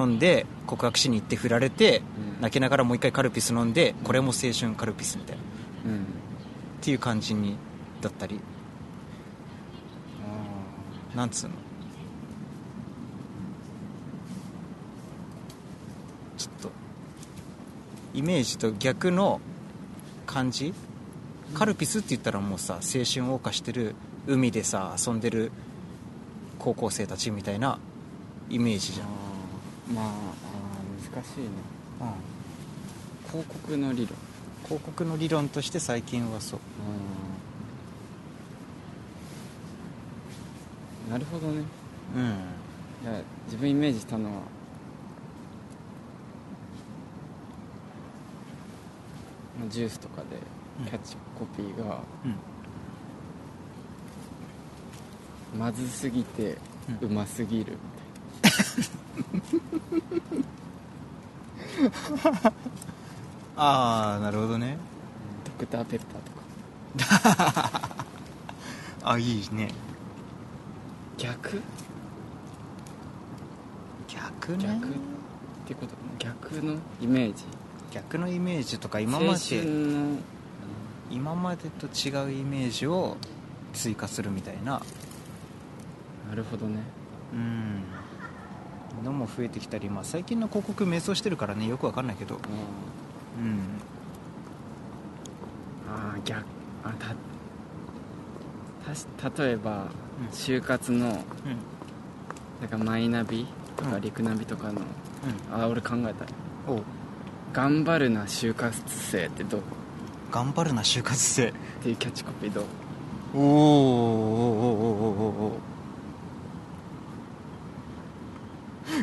飲んで告白しに行って振られて、うん。泣きながらもう一回カルピス飲んでこれも青春カルピスみたいな。っうん。ていう感じにだったり。あなんつうの？ちょっとイメージと逆の感じ？カルピスって言ったらもうさ青春を謳歌してる海でさ遊んでる高校生たちみたいなイメージじゃん、まああー難しいね。広告の理論。広告の理論として最近はそう。なるほどね。うん。いや自分イメージしたのは。まあジュースとかでうん。キャッチコピーがうん「まずすぎてううますぎる」ああなるほどね。ドクターペッパーとか。あいいね。逆？逆ね。逆？ってこと？逆のイメージ？逆のイメージとか今までの。今までと違うイメージを追加するみたいな。なるほどね。うんのも増えてきたり、まあ、最近の広告迷走してるからねよくわかんないけど。うん。ああ逆あたたし例えば、うん。就活のうん。なんかマイナビとかうん。陸ナビとかの、あ俺考えたうんおう。頑張るな就活生ってどう？頑張るな就活生。っていうキャッチコピーどう？おーおーおーおーおーおー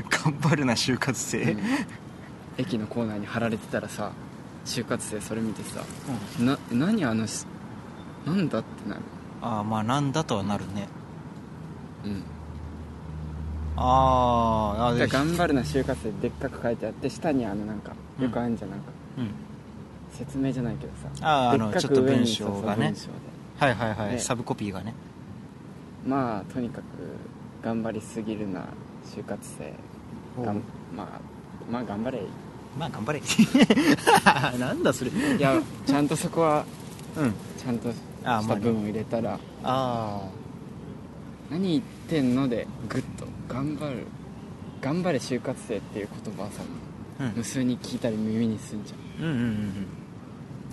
頑張るな就活生、うん。駅のコーナーに貼られてたらさ就活生それ見てさな何あのしなんだってなる。ああまあなんだとはなるね。うん。あーあじゃ頑張るな就活生でっかく書いてあって下にあのなんかうん。よくあるんじゃんなんか。うん。説明じゃないけどさあーあのちょっと文章がね。はいはいはい、ねサブコピーがね。まあとにかく頑張りすぎるな就活生。がんまあまあ頑張れ。まあ頑張れ。なんだそれ。いやちゃんとそこはうん。ちゃんとしあまあね。た文を入れたらあ何言ってんのでグッと頑張る頑張れ就活生っていう言葉はさあうん。無数に聞いたり耳にすんじゃん。うんうんうんう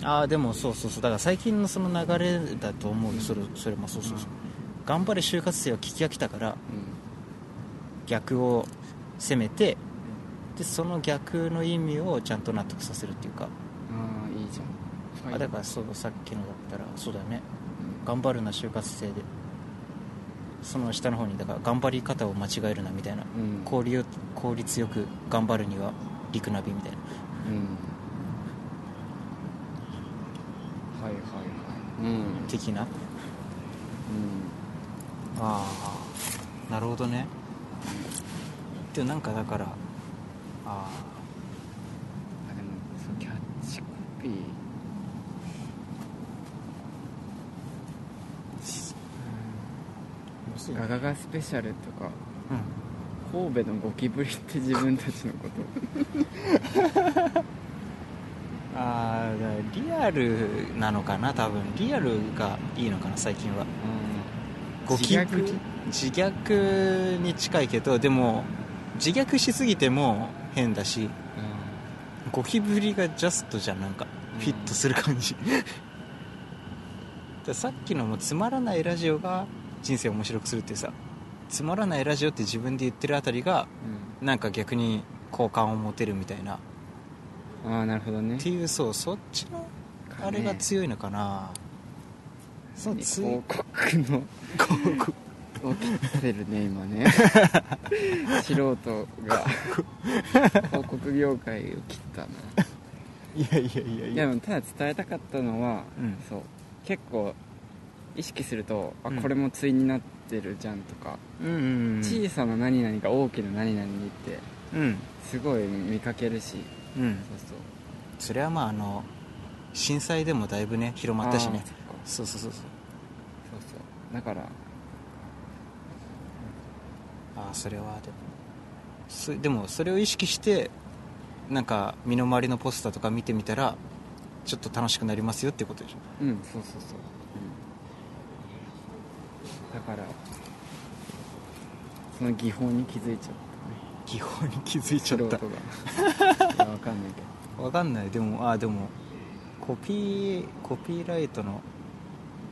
ん。ああでもそうそうそう。だから最近のその流れだと思うよ。それそれもそうそうそう、頑張れ就活生は聞き飽きたからう逆を攻めてでその逆の意味をちゃんと納得させるっていうか、んああいいじゃん。あだからそうさっきのだったらそうだよね。うん頑張るな就活生で。その下の方にだから頑張り方を間違えるなみたいな。うん。効率よ効率よく頑張るには陸ナビみたいな。うん。はいはいはい。うん。的な。ああなるほどねでもなんかだからあああでもそうキャッチコピー。ガガガスペシャルとか。うん。神戸のゴキブリって自分たちのこと。ああリアルなのかな多分。リアルがいいのかな最近は。ゴキブリ自虐に近いけどでも自虐しすぎても変だしゴキブリがジャストじゃんなんかうん。フィットする感じ。でさっきのもつまらないラジオが人生を面白くするってさつまらないラジオって自分で言ってるあたりがうん。なんか逆に好感を持てるみたいな。ああなるほどね。っていうそうそっちのあれが強いのかな。そうつい広告の。広告を切ってるね今ね。素人が。広告業界を切ったな。いやいやいやいや。でもただ伝えたかったのは、うん。そう。結構意識するとあうん。これも対になってるじゃんとか、うんうん小さな何々が大きな何々にってうん。すごい見かけるし。うん。そうそう。それはまああの震災でもだいぶね広まったしね。そうそうそうそう。そうそう。だからああそれはでもそでもそれを意識してなんか身の回りのポスターとか見てみたらちょっと楽しくなりますよってことでしょ？うんそうそうそう、うん、だからその技法に気づいちゃっ技法に気づいちゃった。いやわかんないけわかんない。でもあでもコピーコピーライトの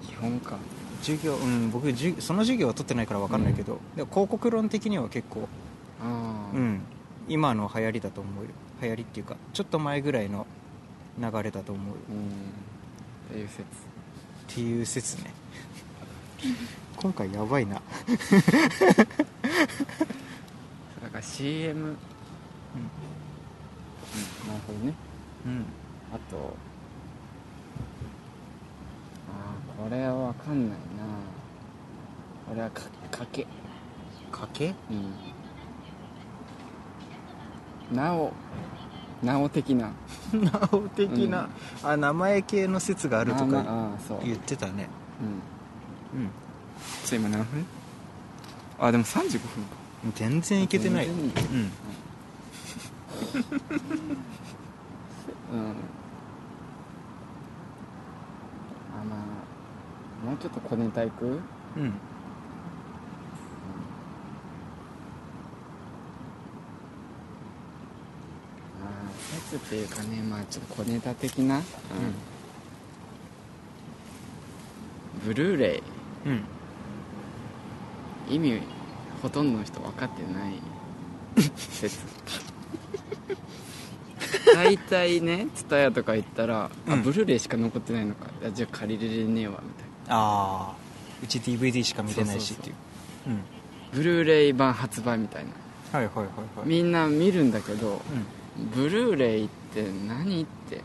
ど基本か授業うん僕じゅその授業は取ってないからわかんないけど、でも広告論的には結構うん。今の流行りだと思うよ。流行りっていうかちょっと前ぐらいの流れだと思うよ。うん。っていう説。っていう説ね。今回やばいな。だから CM うん、なるほどね。うん。あとああこれはわかんないな。これはか賭け。賭け？うん。なお。なお的な。なお的な、あ名前系の説があるとかあまあそう。言ってたね。うん。うん。ちょ今何分？あでも35分か。全然いけてない。全然いけうん。うんあまあもうちょっと小ネタいく？うん。ああ説っていうかねまあちょっと小ネタ的な、うん。ブルーレイ。うん。意味ほとんどの人分かってない。説。大体ね蔦屋とか行ったら、あうん。ブルーレイしか残ってないのか。じゃあ借りれねえわみたいああうち DVD しか見れないしっていう。ブルーレイ版発売みたいな。はいはいはいはい。みんな見るんだけどうん。ブルーレイって何って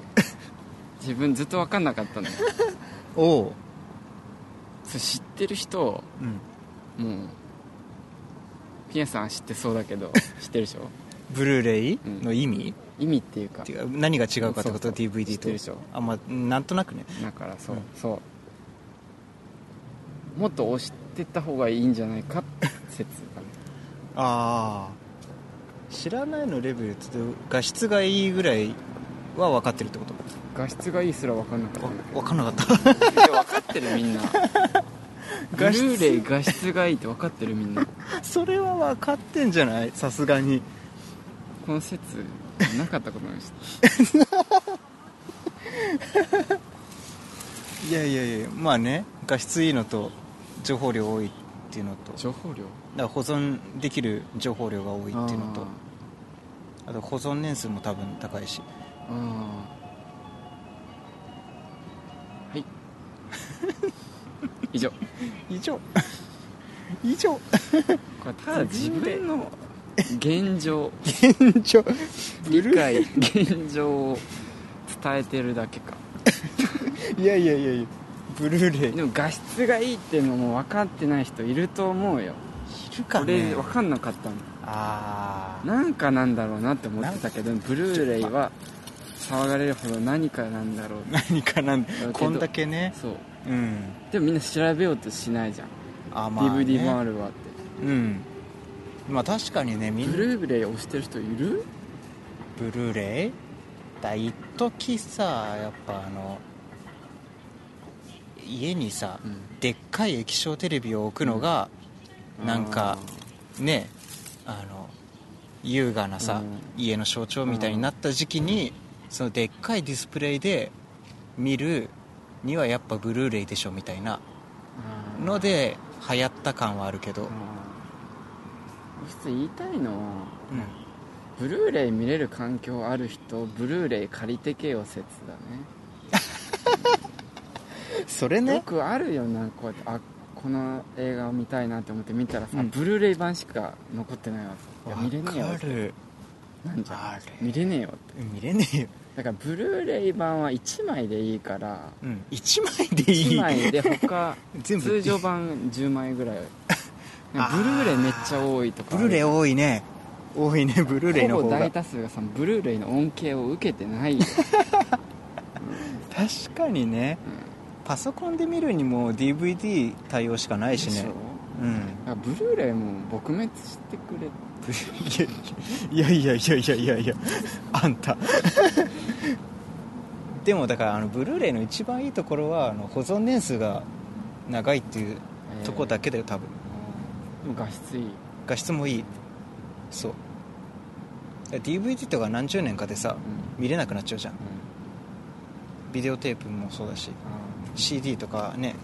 自分ずっと分かんなかったのよ。おおそれ知ってる人うん。もうピアさんは知ってそうだけど 知ってるでしょ？ブルーレイの意味、意味っていうか。何が違うかってこと？そうそう。DVD と。知ってるでしょ？あまあなんとなくね。だからそう、うん。そうもっと押してった方がいいんじゃないか説がね。ああ知らないのレベルって画質がいいぐらいは分かってるってこと？画質がいいすら分かんなかっわ分かんなかった。たいや分かってるみんな。ブルーレイ画質がいいって分かってるみんな。それは分かってんじゃない？さすがに。この説なかったことないし いやいやいやまあね画質いいのと情報量多いっていうのと。だか情報量？ら保存できる情報量が多いっていうのと。ああと保存年数も多分高いし。はい。以上。以上。以上。これただ自分の現状。現状。理解現状を伝えてるだけか。いやいやいやいやブルーレイ。いでも画質がいいっていうのも分かってない人いると思うよ。るかね。俺分かんなかったの。ああなんかなんだろうなって思ってたけどブルーレイは騒がれるほど何かなんだろう。何かなんけどこんだけね。そう。うん。でもみんな調べようとしないじゃん、あまあ、ね、DVD もあるわって。うん。まあ確かにねみんな。ブルーレイ押してる人いる？ブルーレイ？だ一時さやっぱあの家にさ、うん。でっかい液晶テレビを置くのが、なんかねあの優雅なさ、うん。家の象徴みたいになった時期に、そのでっかいディスプレイで見るにはやっぱブルーレイでしょみたいなので流行った感はあるけど、実際言いたいのはうん。ブルーレイ見れる環境ある人ブルーレイ借りてけよ説だね。よ それね。くあるよなこうやってあこの映画を見たいなって思って見たらさ、うん。ブルーレイ版しか残ってないわいや見れねえよ。わかる。なんじゃ？見れねえよって。見れねえよ、だからブルーレイ版は1枚でいいからうん、1枚でいい。1枚で他 全部通常版10枚ぐらい。ブルあーーレイめっちゃ多いとかブルーレイ多いね。多いねブルーレイのほぼ大多数がさブルーレイの恩恵を受けてないよ、確かにねパソコンで見るにも DVD 対応しかないしね。うん。ブルーレイも撲滅してくれ。いやいやいやいやいやいや。あんた。でもだからあのブルーレイの一番いいところはあの保存年数が長いっていうとこだけだよ多分。でも画質いい。画質もいい。そう。DVD とか何十年かでさうん。見れなくなっちゃうじゃん。うんビデオテープもそうだしあ CD とかね。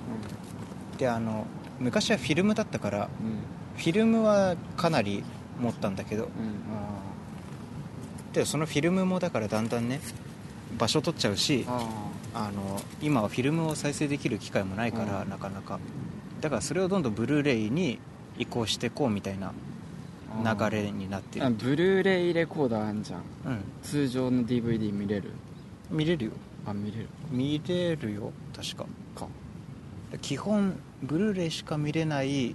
ーであの昔はフィルムだったからフィルムはかなり持ったんだけど。うん。でそのフィルムもだからだんだんね場所取っちゃうしあの今はフィルムを再生できる機会もないから、うん。なかなか。だからそれをどんどんブルーレイに移行していこうみたいなー流れになってる。あブルーレイレコーダーあんじゃん。うん。通常の DVD 見れる？見れるよあ見れる。見れるよ。確か。か。基本ブルーレイしか見れない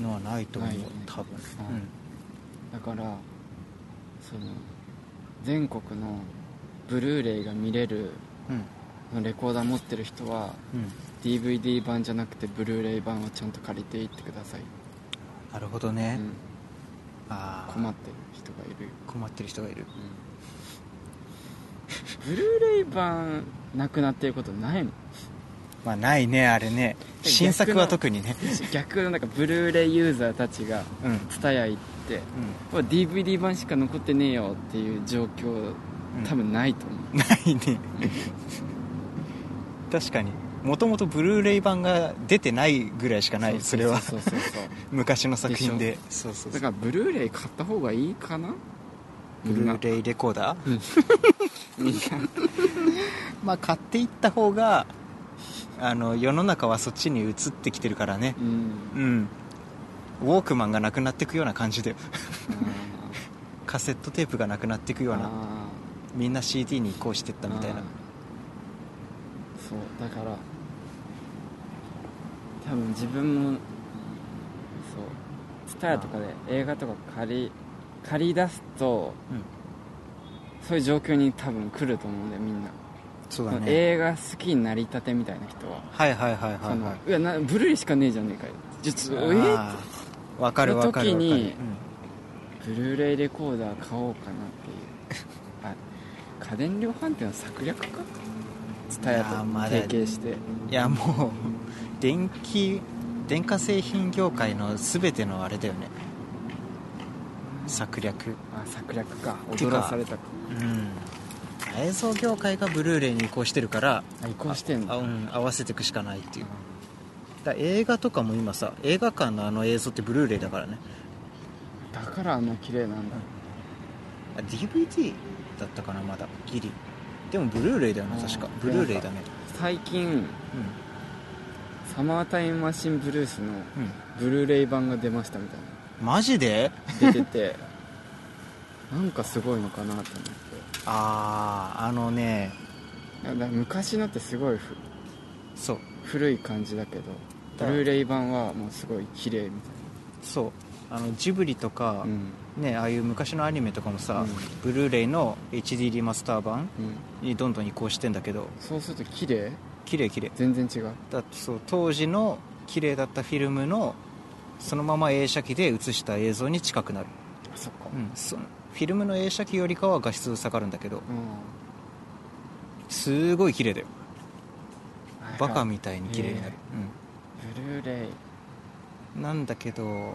のはないと思う、ね。多分、だからその全国のブルーレイが見れるうん。レコーダー持ってる人はうん、うん、DVD 版じゃなくてブルーレイ版をちゃんと借りていってください、なるほどね、うん、ああ困ってる人がいる。よ、困ってる人がいるブルーレイ版なくなってることないの？まあないねあれね。新作は特にね。逆のなんかブルーレイユーザーたちがうん。うん。TSUTAYA 行ってもう DVD 版しか残ってねえよっていう状況多分ないと思う、ないね。確かに。もともとブルーレイ版が出てないぐらいしかないそれは。昔の作品で。そうそうそう。だからブルーレイ買った方がいいかな？ブルーレイレコーダー？みんなまあ買っていった方があの世の中はそっちに移ってきてるからね。うん。うん。ウォークマンがなくなっていくような感じであカセットテープがなくなっていくーような。あみんな CD に移行していったーみたいな。そうだから多分自分もそう TSUTAYA とかで映画とか借り借り出すとうんそういう状況に多分来ると思うんだよみんな、そうだね。映画好きになりたてみたいな人は、はいはいはいはいそのはいいやなブルーレイしかねえじゃねえかよ。実はえーあーわかるわかるわかる。その時にうん。ブルーレイレコーダー買おうかなっていう。あ家電量販店の策略か？ツタヤいやーと提携して。いやもう電気電化製品業界の全てのあれだよね策略。あ策略か。踊らされたか。うん。映像業界がブルーレイに移行してるからあ移行してんだあうん合わせていくしかないっていう。だ映画とかも今さ映画館のあの映像ってブルーレイだからね。だからあんな綺麗なんだ。あ DVD だったかなまだ。ギリ。でもブルーレイだよな確か。うんブルーレイだね。最近うん。サマータイムマシンブルースのうん。ブルーレイ版が出ましたみたいマジで？な出てて。なんかすごいのかなと思って。あああのね。昔のってすごいふそう。古い感じだけどブだルーレイ版はもうすごい綺麗みそう。あのジブリとかたい、なうん。ねああいう昔のアニメとかもさ、うん。ブルーレイの HD リマスター版うん。にどんどん移行してんだけど。そうすると綺麗？綺麗綺麗。全然違う。だってそう当時の綺麗だったフィルムのそのまま映写機で映した映像に近くなる、あそっか。うん、そフィルムの映写機よりかは画質下がるんだけどうんすごい綺麗だよ。あバカみたいに綺麗になる、ブルーレイ。うん、なんだけど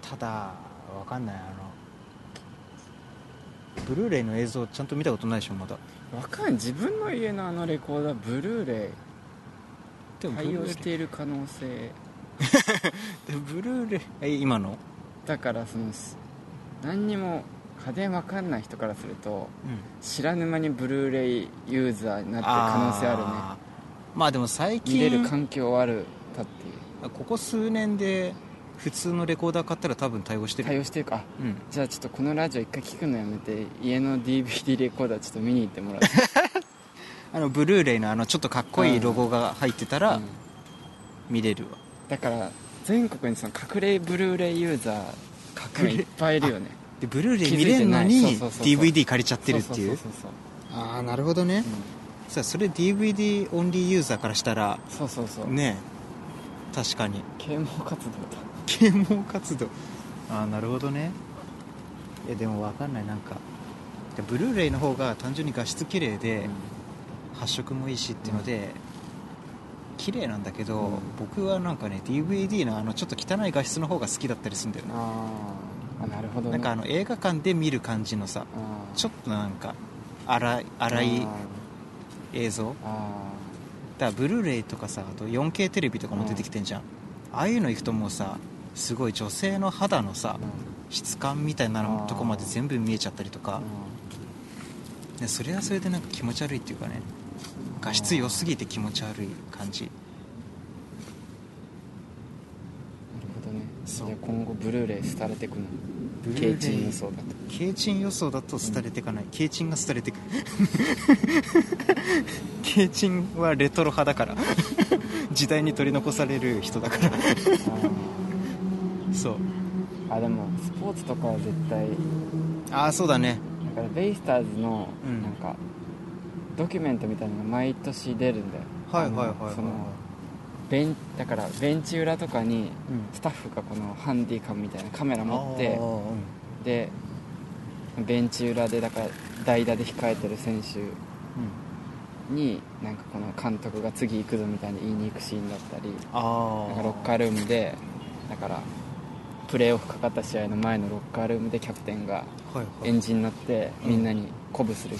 ただわかんない。あのブルーレイの映像ちゃんと見たことないでしょまだ。わかんない。自分の家のあのレコーダーブルーレイ。対応している可能性。で ブルーレイえ今の？だからそのす何にも家電わかんない人からすると知らぬ間にブルーレイユーザーになってる可能性あるね。ー。まあでも最近見れる環境あるたっていう。ここ数年で普通のレコーダー買ったら多分対応してる対応してるか。あうん。じゃあちょっとこのラジオ一回聞くのやめて家の DVD レコーダーちょっと見に行ってもらって、あのブルーレイのあのちょっとかっこいいロゴが入ってたらうん。見れるわだから全国にその隠れブルーレイユーザーがいっぱいいるよね。でブルーレイ見気づいてない。れるのにそうそうそうそう DVD 借りちゃってるっていう？そうそうそうああなるほどね。さあそれ DVD オンリーユーザーからしたらそうそうそう。そうね確かに。啓蒙活動だ啓蒙活動。ああなるほどね。えでも分かんないなんか。でブルーレイの方が単純に画質綺麗で、発色もいいしっていうので、綺麗なんだけど、うん。僕はなんかね DVD のあのちょっと汚い画質の方が好きだったりするんだよね。あなるほどね。なんかあの映画館で見る感じのさちょっとなんか荒い荒い映像。あだからブルーレイとかさあと 4K テレビとかも出てきてんじゃん、ああいうの行くともうさすごい女性の肌のさーうん。質感みたいなのとこまで全部見えちゃったりとか。でそれはそれでなんか気持ち悪いっていうかね画質良すぎて気持ち悪い感じ。なるほどね。そう。じゃあ今後ブルーレイ廃れてくの？ブルーレイ。ケイチン予想だと。ケイチン予想だと廃れていかない、ケイチンが廃れていく。ケイチンはレトロ派だから。時代に取り残される人だから。そう。あでもスポーツとかは絶対。ああそうだね。だからベイスターズのうん。なんか、ドキュメントみたいなのが毎年出るんだよ。はいはいはいはい。そのベンだからベンチ裏とかにうん。スタッフがこのハンディカムみたいなカメラ持ってうん。でベンチ裏でだから代打で控えてる選手になんかこの監督が次行くぞみたいに言いに行くシーンだったりなんかロッカールームでだからプレーオフかかった試合の前のロッカールームでキャプテンがエンジンになってうん。みんなに鼓舞する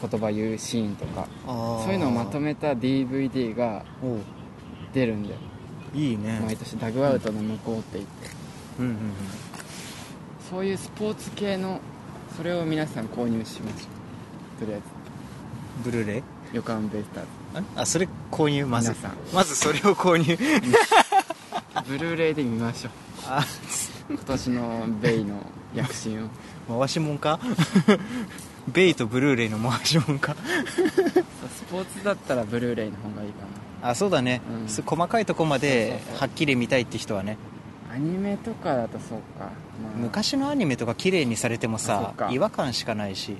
言葉言うシーンとかそういうのをまとめた DVD が出るんだよ。いいね。毎年ダグアウトの向こうって言って。うんうんうん。そういうスポーツ系のそれを皆さん購入しましょう。とりあえブルーレイ？ず横浜ベー。ズああそれ購入？まず。皆さん。まずそれを購入。ブルーレイで見ましょう。あ。今年のベイの躍進を。回しもんか？ベイとブルーレイの回しもんか。スポーツだったらブルーレイの方がいいかあそうだね、うん。す細かいとこまではっきり見たいって人はね。なアニメとかだとそうか、まあ、昔のアニメとか綺麗にされてもあさ違和感しかないし。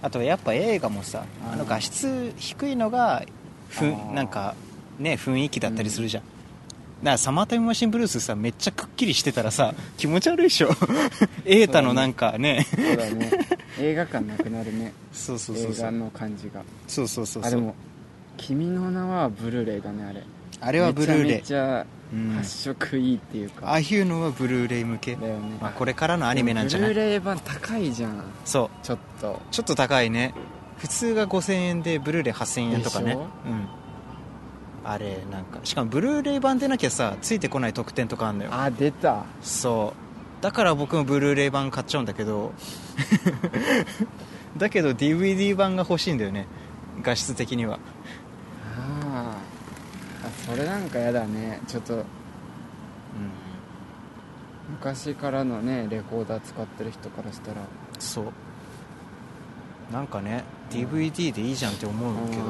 あとやっぱ映画もさあの画質低いのがふなんかね雰囲気だったりするじゃん、だからサマータイムマシンブルースさめっちゃくっきりしてたらさ気持ち悪いでしょ。瑛太のなんかね。そうだね映画館なくなるね。そうそうそうそう。映画の感じが。そうそうそうそう。あでも「君の名は」ブルーレイだねあれ。あれはブルーレイ。めちゃめちゃうん発色いいっていうか、ああいうのはブルーレイ向け、だよね、まあ、これからのアニメなんじゃない？ブルーレイ版高いじゃん。そう。ちょっと。ちょっと高いね。普通が5000円でブルーレイ8000円とかね。うん。あれなんか。しかもブルーレイ版でなきゃさついてこない特典とかあんのよ。あ出た。そうだから僕もブルーレイ版買っちゃうんだけど。だけど DVD 版が欲しいんだよね。画質的には。あー。あそれなんかやだね。ちょっとうん。昔からのねレコーダー使ってる人からしたら。そう。なんかね DVD でいいじゃんって思うけど。な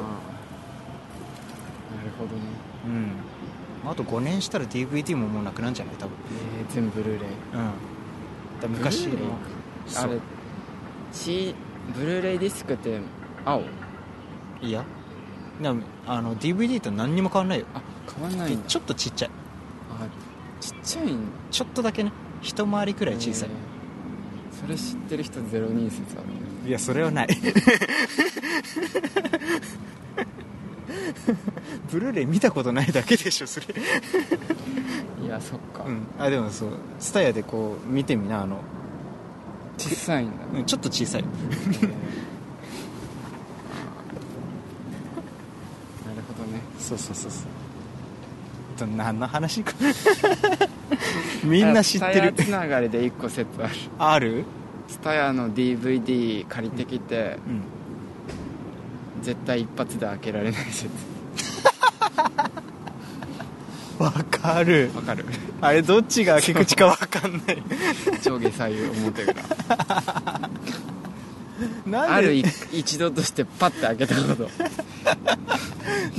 るほどね。うんあと5年したら DVD ももうなくなるんじゃない？多分。えー、全部ブルーレイ。うん。だ昔ブルーレイそう。あれ。C ブルーレイディスクって青？いや。でもあの DVD と何にも変わんないよ。あ変わんないんだ。ちょっとちっちゃい。あちっちゃいんだ。ちょっとだけね。一回りくらい小さい、えーそれ知ってる人ゼロ人説あるね。いやそれはない ブルーレイ見たことないだけでしょそれ。いやそっか、うん。あでもそうツタヤでこう見てみなあの、小さいんだ、うん、ちょっと小さい。え ーなるほどね。そうそうそうそう。と何の話か。みんな知ってる。つながりで1個説ある。ある？ツタヤの DVD 借りてきて、うん。絶対一発で開けられない説わかる。わかる。あれどっちが開け口かわかんない。上下左右表裏。なんで？あるい一度としてパッて開けたこと。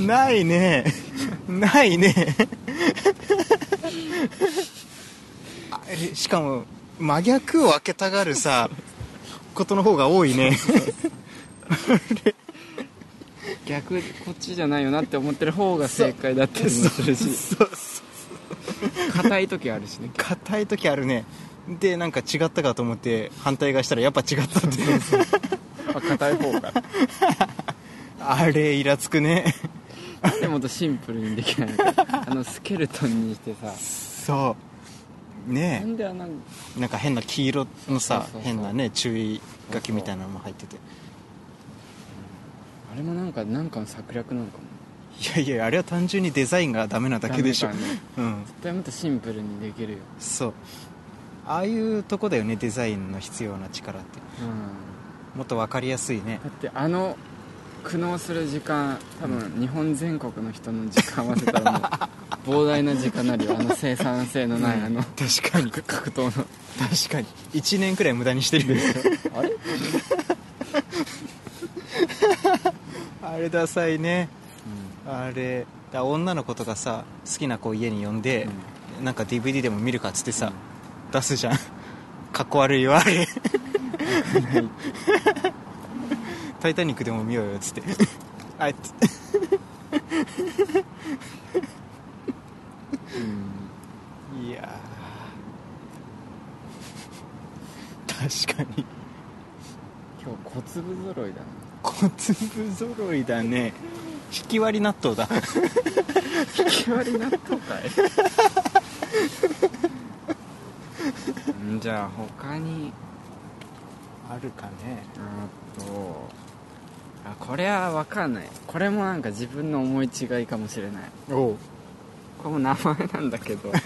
ないね。ないね。しかも真逆を開けたがるさことの方が多いね 逆こっちじゃないよなって思ってる方が正解だったりもするし。そうそう硬い時あるしね硬い時あるね。でなんか違ったかと思って反対側したらやっぱ違ったって。あ硬い方か。らあれイラつくね。でもっとシンプルにできない。のかあのスケルトンにしてさ。そう。なねんであんなえなんか変な黄色のさそうそうそう。変なね注意書きみたいなのも入っててあれもなんかなんかの策略なのかも。いやいやあれは単純にデザインがダメなだけでしょ、ねうん。絶対もっとシンプルにできるよ。そう。ああいうとこだよねデザインの必要な力って。うん。もっと分かりやすいね。だってあの苦悩する時間多分日本全国の人の時間合わせたらもう 膨大な時間なるよあの生産性のない、あの確かに。格闘の。確かに。1年くらい無駄にしてるあれ、あれダサいね。あれ。だ女の子とかさ好きな子家に呼んで、なんか DVD でも見るかっつってさ、出すじゃん。かっこ悪いよあれ。タイタニックでも見ようよっつって。あいつ。うん。いやー。確かに。今日小粒揃いだな小粒揃いだね。引き割り納豆だ。引き割り納豆かい。んじゃあ他にあるかね。あと。あこれは分かんない。これもなんか自分の思い違いかもしれない。おう。これも名前なんだけど。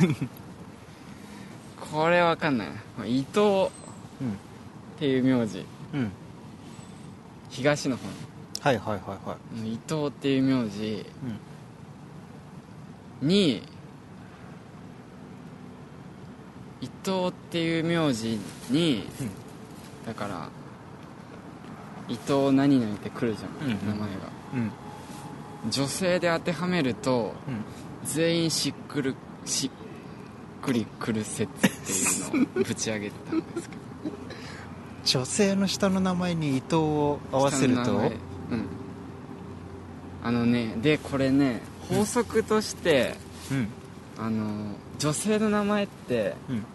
これ分かんない。伊藤うん。っていう名字。うん東の方はいはいはいはい。伊藤っていう名字うん。に伊藤っていう名字にうん。だから伊藤何々ってくるじゃん、うんうん。名前が。うん。女性で当てはめるとうん。全員しっくるしっくりくる説っていうのをぶち上げたんですけど女性の下の名前に伊藤を合わせると？うん。あのねでこれね法則として、うん。あの女性の名前ってうん。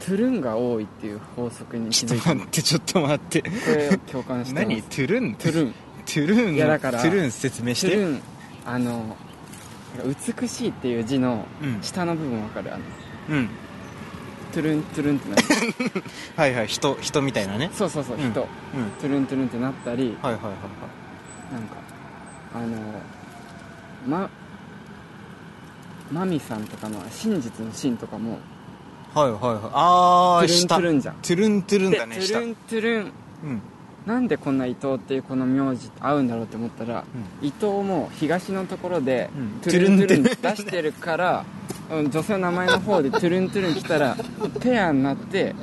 トゥルンが多いっていう法則に気ちょっと待ってちょっと待って。これを共感して何？トゥルン？トゥルン。トゥルンの？いやだからトゥルン説明して。トゥルンあの美しいっていう字のうん。下の部分わかる？あのうんトゥルントゥルンってなる はいはい人人みたいなね。そうそうそう人、うんうん。トゥルントゥルンってなったりはいはいはいなんかあのまマミさんとかの真実の真とかもはいはいはい。はいああトゥルン下トゥルンじゃん。トゥルントゥルンでだね下トゥルントゥルン。うん。なんでこんな伊藤っていうこの名字合うんだろうって思ったら、伊藤も東のところで、うん。トゥルントゥルン出してるから、うん女性の名前の方でトゥルントゥルン来たらペアになって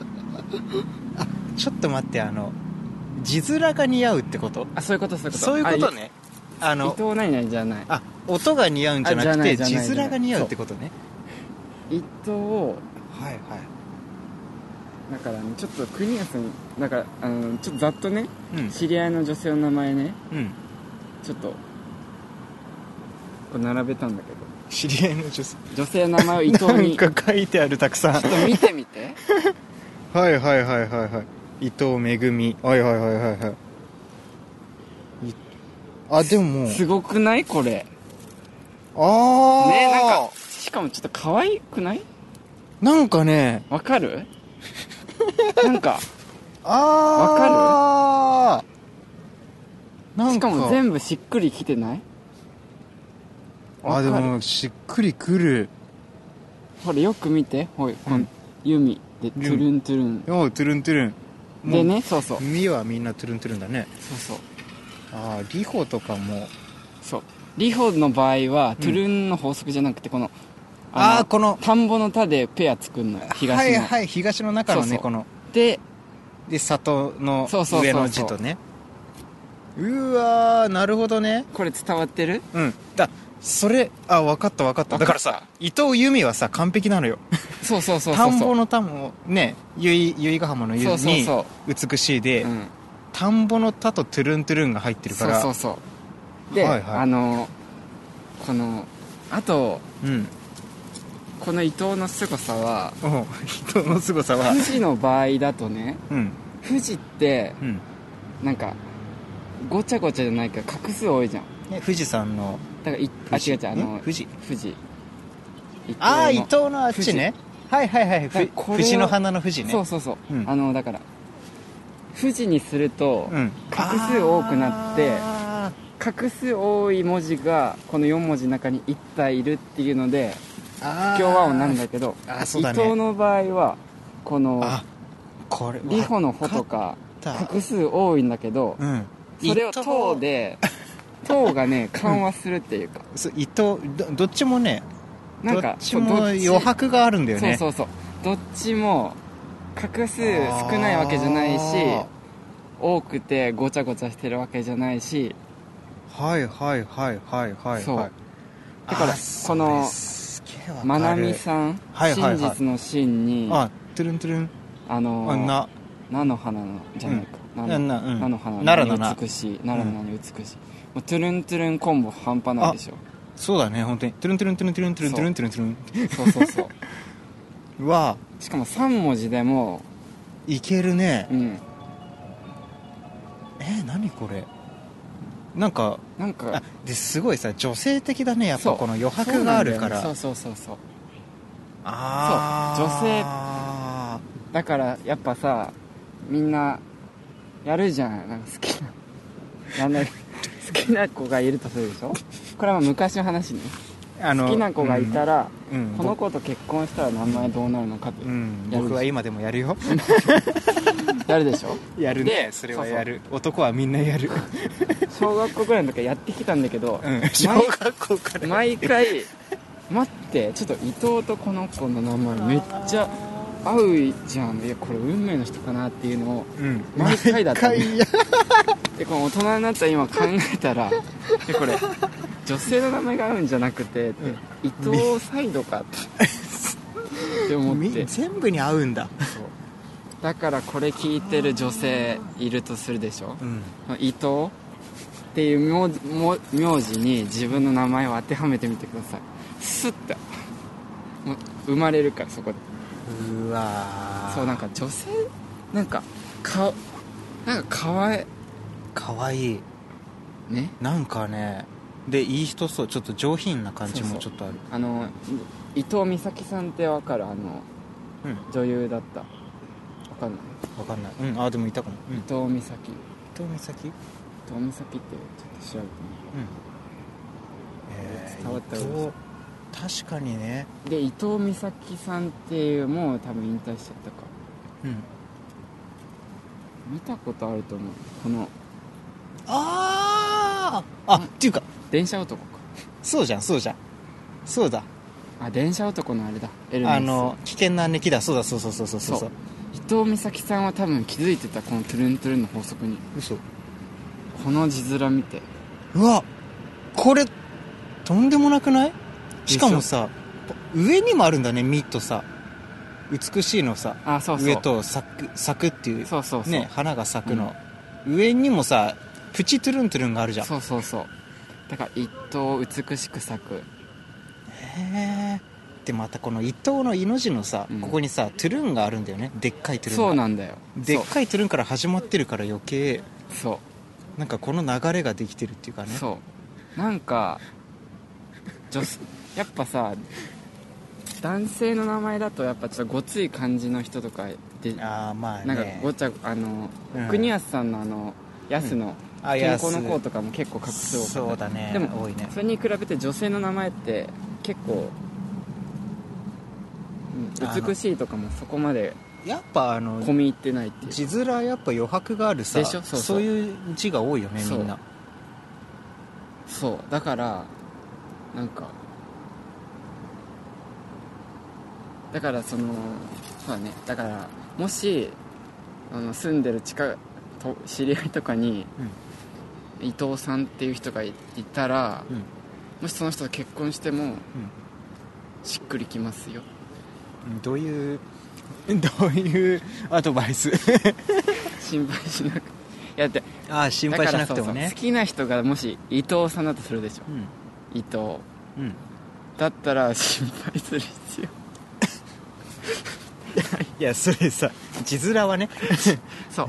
ちょっと待ってあの字面が似合うってこと？あそういうことそういうこと。そういうことね。ああい伊の藤何々じゃない。あ音が似合うんじゃなくて字面が似合うってことね。伊藤をはいはい。だからねちょっと国安にだからあのちょっとざっとねうん。知り合いの女性の名前ねうん。ちょっとこう並べたんだけど知り合いの女性。女性の名前を伊藤なんにちょか書いてあるたくさん。っと見てみて。はいはいはいはいはい。伊藤めぐみ。はいはいはいはいはい。いあでも。すごくない？これ。ああねなんかしかもちょっと可愛くない？なんかね。わかる？なんか。ああなんか。しかも全部しっくりきてない？あでもしっくりくる。ほらよく見て。ほいこのユミでトゥルントゥルン。おうトゥルントゥルン。もでうねそうそう。耳はみんなトゥルントゥルンだね。そうそう。ああリホとかも。そう。リホの場合は、トゥルンの法則じゃなくてこののああこの田んぼの田でペア作るのよ。東の、はいはい東の中のねこの。でで里の上の字とね。うわーなるほどね。これ伝わってる？うん。だそれあ分かった分かった。だからさ伊藤由美はさ完璧なのよ。そうそうそうそう田んぼの田もね由比由比ヶ浜の由にそ美しいで、うん。田んぼの田とトゥルントゥルンが入ってるから。そうそうそう。で、はいはい。あのこのあとうん。この伊藤の凄さはおう人の凄さは。富士の場合だとねうん。富士ってうん。なんかごちゃごちゃじゃないけど画数多いじゃん。え富士山のだからいあ違う違うあのん？富士富士ああ伊の藤のあっちね。はいはいはいふ藤の花の富士ね。そうそうそう、うん。あのだから富士にすると、うん。画数多くなってあ画数多い文字がこの4文字の中に1体いるっていうのでーあー。不協和音なんだけどだね。藤の場合はこのあこれリホの「ホ」とか画数多いんだけどうん。それを「伊藤と」で「と」がね緩和するっていうか。そう伊藤どどっちもねなんかどっちも余白があるんだよね。そうそうそうどっちも画数少ないわけじゃないしあ多くてごちゃごちゃしてるわけじゃないし。ーはいはいはいはいはい。そう。はいだからこのまなみさん、はいはいはい。真実の真にああトゥルントゥルン。のあな。菜の花のじゃないか、うん。菜の花奈良のな美しい。奈良の名に美しい、トゥルントゥルンコンボ半端ないでしょ。そうだね本当に。トゥルントゥルントゥルントゥルントゥルントゥルン。トゥルントゥルンそうそうそう。うわ。しかも3文字でも。いけるね。うん。え何これ。なんかなんか。あですごいさ女性的だねやっぱそう。この余白があるから。そうそうそうそうあそう。女性。あだからやっぱさみんなやるじゃん。なんか好きな。やんない好きな子がいるとするでしょ？これは昔の話ね。あの好きな子がいたら、うん、うん。この子と結婚したら名前どうなるのかってうん。僕は今でもやるよ。やるでしょ？やるでねそれはやる。男はみんなやる。小学校ぐらいの時はやってきたんだけど、うん。小学校から。毎回待ってちょっと伊藤とこの子の名前めっちゃ合うじゃん。いやこれ運命の人かなっていうのをうん。毎回だったね。毎回や。でこの大人になった今考えたら えこれ女性の名前が合うんじゃなくて、伊藤サイドかって思っみて全部に合うんだ。だからこれ聞いてる女性いるとするでしょ？うん。伊藤っていう名字に自分の名前を当てはめてみてください。スッて。生まれるからそこでうわー。そうなんか女性なんかかなんかかわい。かわい。いね。なんかねでいい人そうちょっと上品な感じもちょっとある。あの伊藤美咲さんってわかる？あのうん。女優だった。わかんない？わかんない。うんあでもいたかも。うん。伊藤美咲。伊伊藤美咲？藤美咲ってちょっと調べてう。ん。えー伝わったら伊藤確かにね。で伊藤美咲さんっていうもう多分引退しちゃったか。うん。見たことあると思う。このあああっていうか電車男か。そうじゃんそうじゃん。そうだ。あ電車男のあれだ。エルメス。あの危険な熱気だ。そうだそうそうそうそうそう。そう。伊藤美咲さんは多分気づいてたこのトゥルントゥルンの法則に。嘘。この字面見て。うわこれとんでもなくない？しかもさ上にもあるんだね「み」とさ。美しいのさ。あそうそう。上と咲く咲くっていうそうそうそう、ね花が咲くの、上にもさプチトゥルントゥルンがあるじゃん。そうそうそう。だから一等美しく咲く。へえでまたこの一頭の「い」のさ、うん。ここにさトゥルンがあるんだよね。でっかいトゥルンが。そうなんだよ。でっかいトゥルンから始まってるから余計。そう。なんかこの流れができてるっていうかね。そう。なんか女子やっぱさ男性の名前だとやっぱちょっとごつい感じの人とかでああまあね。なんかごちゃあの、うん。国安さんのあの安のあ健康の安子とかも結構画数多かったそうだね。でも多いね。それに比べて女性の名前って結構、美しいとかもそこまでやっぱあの込み入ってないっていう。字面やっぱ余白があるさでしょ？そうそう。いう字が多いよねみんな。そう。だからなんかだからそのそうだね。だからもしあの住んでる近と知り合いとかに、伊藤さんっていう人がいいたら、うん。もしその人と結婚しても、しっくりきますよ。うん。どういう どういうアドバイス？心配しなくいやだってああ心配しなくてもだからそうそうね好きな人がもし伊藤さんだとするでしょ。うん。伊藤。うん。だったら心配する必要 いやそれさ字面はね。そう。